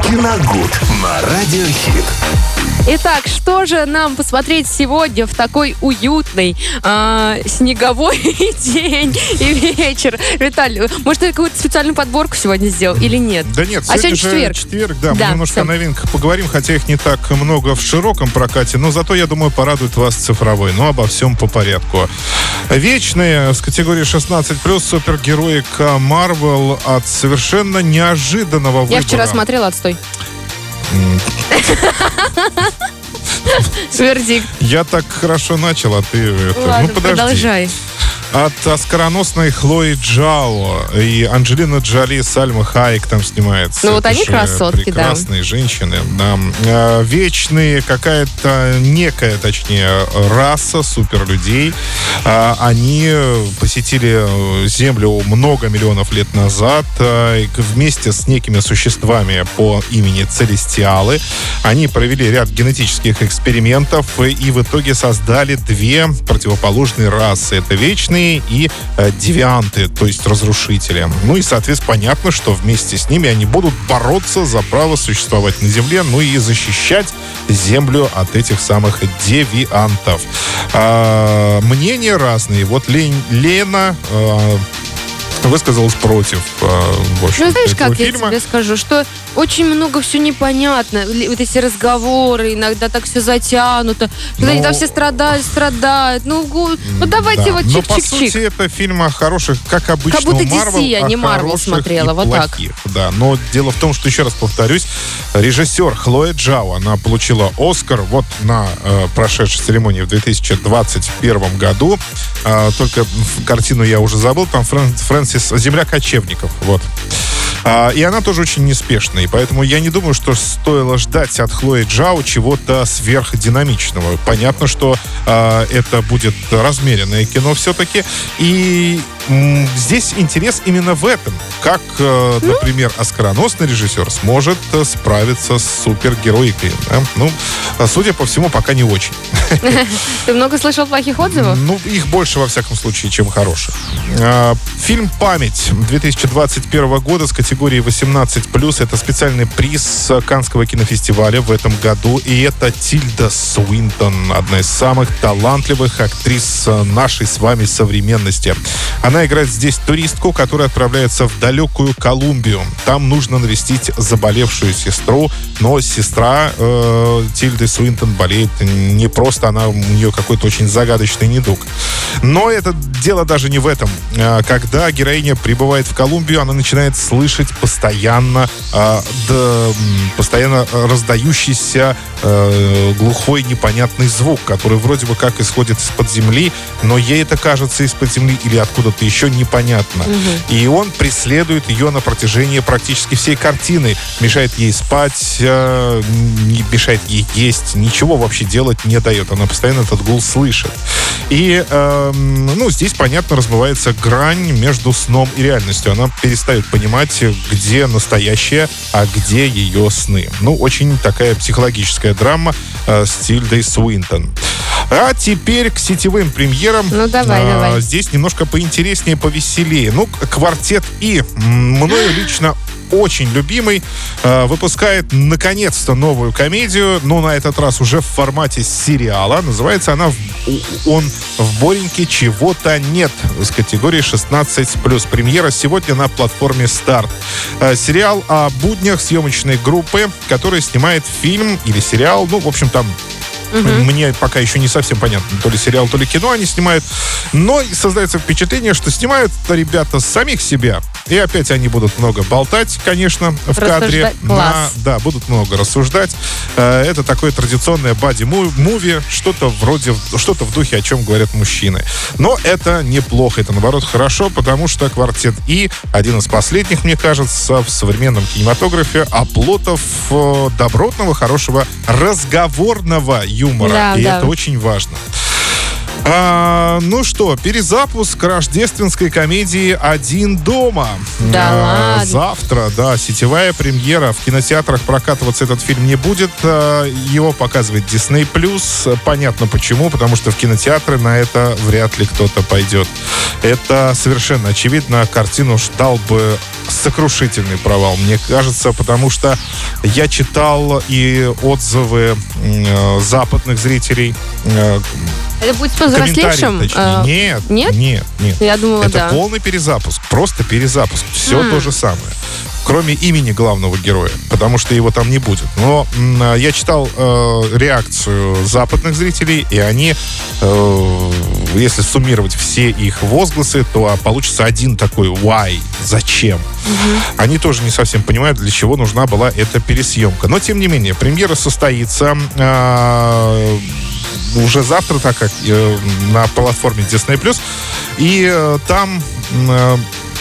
Киногуд на Радиохит. Итак, что же нам посмотреть сегодня в такой уютный а, снеговой день и вечер? Виталий, может, ты какую-то специальную подборку сегодня сделал или нет? Да нет, А сегодня же четверг. четверг, да, Да, мы немножко всё. о новинках поговорим, хотя их не так много в широком прокате, но зато, я думаю, порадует вас цифровой. Но обо всем по порядку. Вечные с категории 16+, супергероика Marvel от совершенно неожиданного выбора. Я вчера смотрела отстой. Вердикт. Я так хорошо начал, а ты... это, Ладно, ну, подожди. продолжай. От оскароносной Хлои Джао и Анджелина Джоли, Сальма Хайек там снимается. Ну, вот Это они красотки, да. прекрасные женщины. Да. Э, Вечные, какая-то некая, точнее, раса суперлюдей. А, Они посетили э, Землю много миллионов лет назад э, вместе с некими существами по имени Целестиалы. Они провели ряд генетических экспериментов э, и в итоге создали две противоположные расы. Это вечные и э, девианты, то есть разрушители. Ну и, соответственно, понятно, что вместе с ними они будут бороться за право существовать на Земле, ну и защищать Землю от этих самых девиантов. А, мнения разные. Вот Лен- Лена а, высказалась против общем, Ну, знаешь, как я фильма. тебе скажу, что очень много все непонятно. Вот эти разговоры, иногда так все затянуто. Когда они Ну, там все страдают, страдают. Ну, ну давайте Да. вот Но по сути чик-чик-чик. это фильм о хороших, как обычно Как будто Marvel, DC, а о не Marvel хороших смотрела, вот так. плохих. Да, но дело в том, что, еще раз повторюсь, режиссер Хлоя Джао, она получила Оскар вот на э, прошедшей церемонии в 2021 году. А, только картину я уже забыл, там Фрэн- Фрэнсис «Земля кочевников», вот. А, и она тоже очень неспешная, и поэтому я не думаю, что стоило ждать от Хлои Джао чего-то сверхдинамичного. Понятно, что а, это будет размеренное кино все-таки, и здесь интерес именно в этом. Как, э, например, оскароносный режиссер сможет э, справиться с супергероикой. да? Ну, а, судя по всему, пока не очень. Ты много слышал плохих отзывов? Ну, их больше, во всяком случае, чем хороших. А, Фильм «Память» 2021 года с категории 18+. Это специальный приз Канского кинофестиваля в этом году. И это Тильда Суинтон, одна из самых талантливых актрис нашей с вами современности. Она играет здесь туристку, которая отправляется в далекую Колумбию. Там нужно навестить заболевшую сестру, но сестра э, Тильды Суинтон болеет не просто, она у нее какой-то очень загадочный недуг. Но это дело даже не в этом. А, Когда героиня прибывает в Колумбию, она начинает слышать постоянно, а, да, постоянно раздающийся э, глухой непонятный звук, который вроде бы как исходит из-под земли, но ей это кажется из-под земли или откуда-то еще непонятно. И он преследует ее на протяжении практически всей картины, мешает ей спать, э, не мешает ей есть, ничего вообще делать не дает. Она постоянно этот гул слышит. И, эм, ну, здесь, понятно, размывается грань между сном и реальностью. Она перестает понимать, где настоящее, а где ее сны. Ну, очень такая психологическая драма э, с Тильдой Суинтон. А теперь к сетевым премьерам. Ну, давай, А, давай. Здесь немножко поинтереснее, повеселее. Ну, квартет И. Мною лично очень любимый, э, выпускает наконец-то новую комедию, но на этот раз уже в формате сериала. Называется она «Он в Бореньке чего-то нет» с категории 16+. Премьера сегодня на платформе «Старт». Э, Сериал о буднях съемочной группы, которая снимает фильм или сериал, ну, в общем, там мне пока еще не совсем понятно, то ли сериал, то ли кино они снимают. Но создается впечатление, что снимают ребята самих себя. И опять они будут много болтать, конечно, в кадре. Класс. Да, будут много рассуждать. Э, Это такое традиционное бади-муви, что-то вроде, что-то в духе, о чем говорят мужчины. Но это неплохо, это наоборот хорошо, потому что «Квартет И» один из последних, мне кажется, в современном кинематографе оплотов э, добротного, хорошего, разговорного юмора. Да, И да. это очень важно. А, ну что, перезапуск рождественской комедии «Один дома». Да А, ладно? Завтра, да, сетевая премьера. В кинотеатрах прокатываться этот фильм не будет. А, Его показывает Disney+. Понятно почему, потому что в кинотеатры на это вряд ли кто-то пойдет. Это совершенно очевидно. Картину ждал бы сокрушительный провал, мне кажется, потому что я читал и отзывы э, западных зрителей, э, Это будет с повзрослевшим? э, нет, нет? нет, нет. Я думала, Это да. полный перезапуск, просто перезапуск. Все М. то же самое. Кроме имени главного героя, потому что его там не будет. Но м, а, я читал э, реакцию западных зрителей, и они, э, если суммировать все их возгласы, то а, получится один такой «why?», «зачем?». Они тоже не совсем понимают, для чего нужна была эта пересъемка. Но, тем не менее, премьера состоится э, уже завтра, так как э, на платформе Disney+. И э, там... э,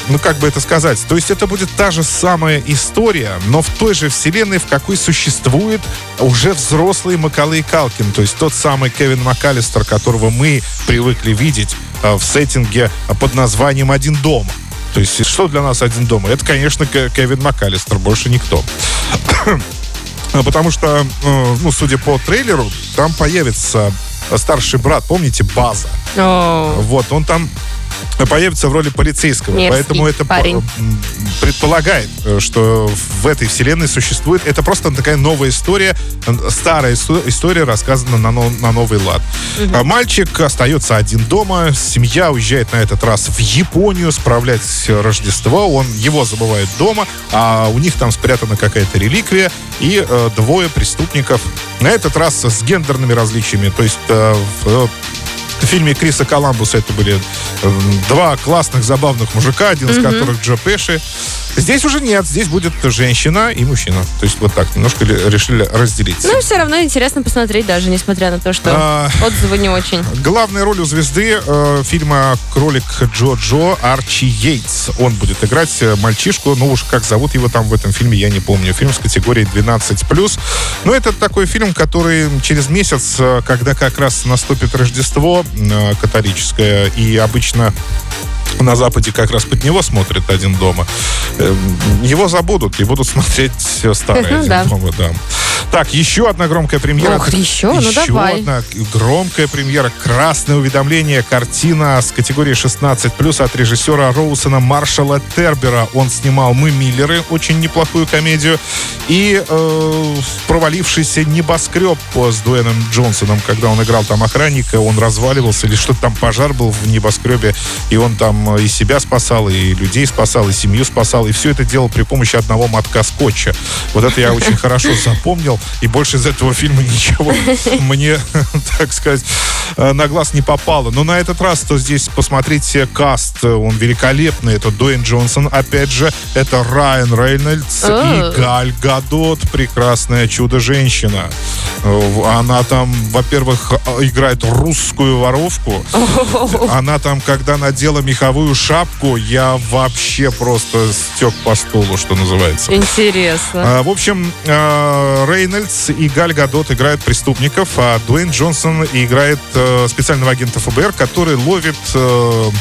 ну, как бы это сказать? То есть это будет та же самая история, но в той же вселенной, в какой существует уже взрослый Макалей Калкин. То есть тот самый Кевин МакАлистер, которого мы привыкли видеть в сеттинге под названием «Один дома». То есть что для нас «Один дома»? Это, конечно, Кевин МакАлистер, больше никто. А, Потому что, э, ну, судя по трейлеру, там появится старший брат, помните, База? О, Вот, он там появится в роли полицейского. Мерзкий Поэтому это парень. предполагает, э, что в этой вселенной существует... Это просто такая новая история, э, старая исто- история, рассказана на, на новый лад. А Мальчик остается один дома, семья уезжает на этот раз в Японию справлять Рождество, он его забывает дома, а у них там спрятана какая-то реликвия, и э, двое преступников, на этот раз с гендерными различиями, то есть э, в, э, в фильме Криса Коламбуса это были э, два классных, забавных мужика, один из которых Джо Пеши. Здесь уже нет, здесь будет женщина и мужчина. То есть вот так, немножко ли- решили разделить. ну, все равно интересно посмотреть, даже несмотря на то, что А, отзывы не очень. Главная роль у звезды э, фильма «Кролик Джо-Джо» Арчи Йейтс. Он будет играть э, мальчишку, ну уж как зовут его там в этом фильме, я не помню. Фильм с категорией 12+. Но это такой фильм, который через месяц, э, когда как раз наступит Рождество э, католическое, и обычно на Западе как раз под него смотрят «Один дома». Э, Его забудут и будут смотреть старый Ну «Один дома», да. Так, еще одна громкая премьера. Ох, еще? Ну, давай. одна громкая премьера. Красное уведомление. Картина с категории 16+, от режиссера Роусона Маршала Тербера. Он снимал «Мы, Миллеры», очень неплохую комедию. И э, провалившийся небоскреб с Дуэном Джонсоном, когда он играл там охранника, он разваливался, или что-то там пожар был в небоскребе, и он там и себя спасал, и людей спасал, и семью спасал, и все это делал при помощи одного мотка скотча. Вот это я очень хорошо запомнил, и больше из этого фильма ничего мне, так сказать, э, на глаз не попало. Но на этот раз, то здесь посмотрите каст, он великолепный. Это Дуэйн Джонсон, опять же, это Райан Рейнольдс и Галь Гадот, прекрасная чудо-женщина. Э, Она там, во-первых, э, играет русскую воровку. Она там, когда надела меховую шапку, я вообще просто стек по стулу, что называется. Интересно. А, В общем, э, Рейнольдс и Галь Гадот играют преступников, а Дуэйн Джонсон играет э, специального агента ФБР, который ловит э,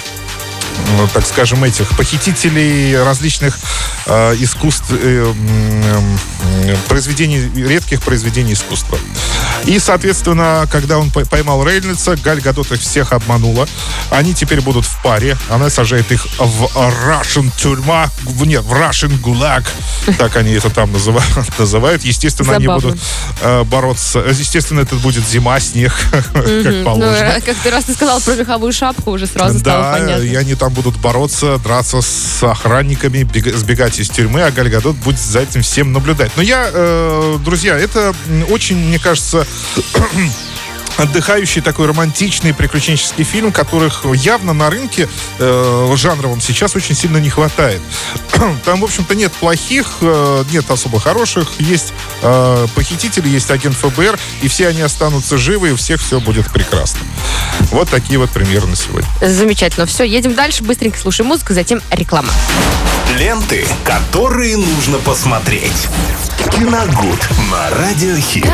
так скажем, этих похитителей различных э, искусств, э, м, произведений, редких произведений искусства. И, соответственно, когда он пой- поймал Рейнольдса, Галь Гадот их всех обманула. Они теперь будут в паре. Она сажает их в Russian тюрьма, нет, в Russian гулаг. Так они это там называют. Естественно, они Забавно. будут э, бороться. Естественно, это будет зима, снег, как положено. Ну, э, как ты раз ты сказал про меховую шапку, уже сразу стало Да, понятно. и они там будут бороться, драться с охранниками, бег- сбегать из тюрьмы, а Галь Гадот будет за этим всем наблюдать. Но я, э, друзья, это очень, мне кажется, отдыхающий такой романтичный приключенческий фильм, которых явно на рынке э, жанровом сейчас очень сильно не хватает. Там, в общем-то, нет плохих, э, нет особо хороших, есть э, похитители, есть агент ФБР, и все они останутся живы, и у всех все будет прекрасно. Вот такие вот примеры на сегодня. Замечательно. Все, едем дальше, быстренько слушаем музыку, затем реклама. Ленты, которые нужно посмотреть. Киногуд на Радиохит.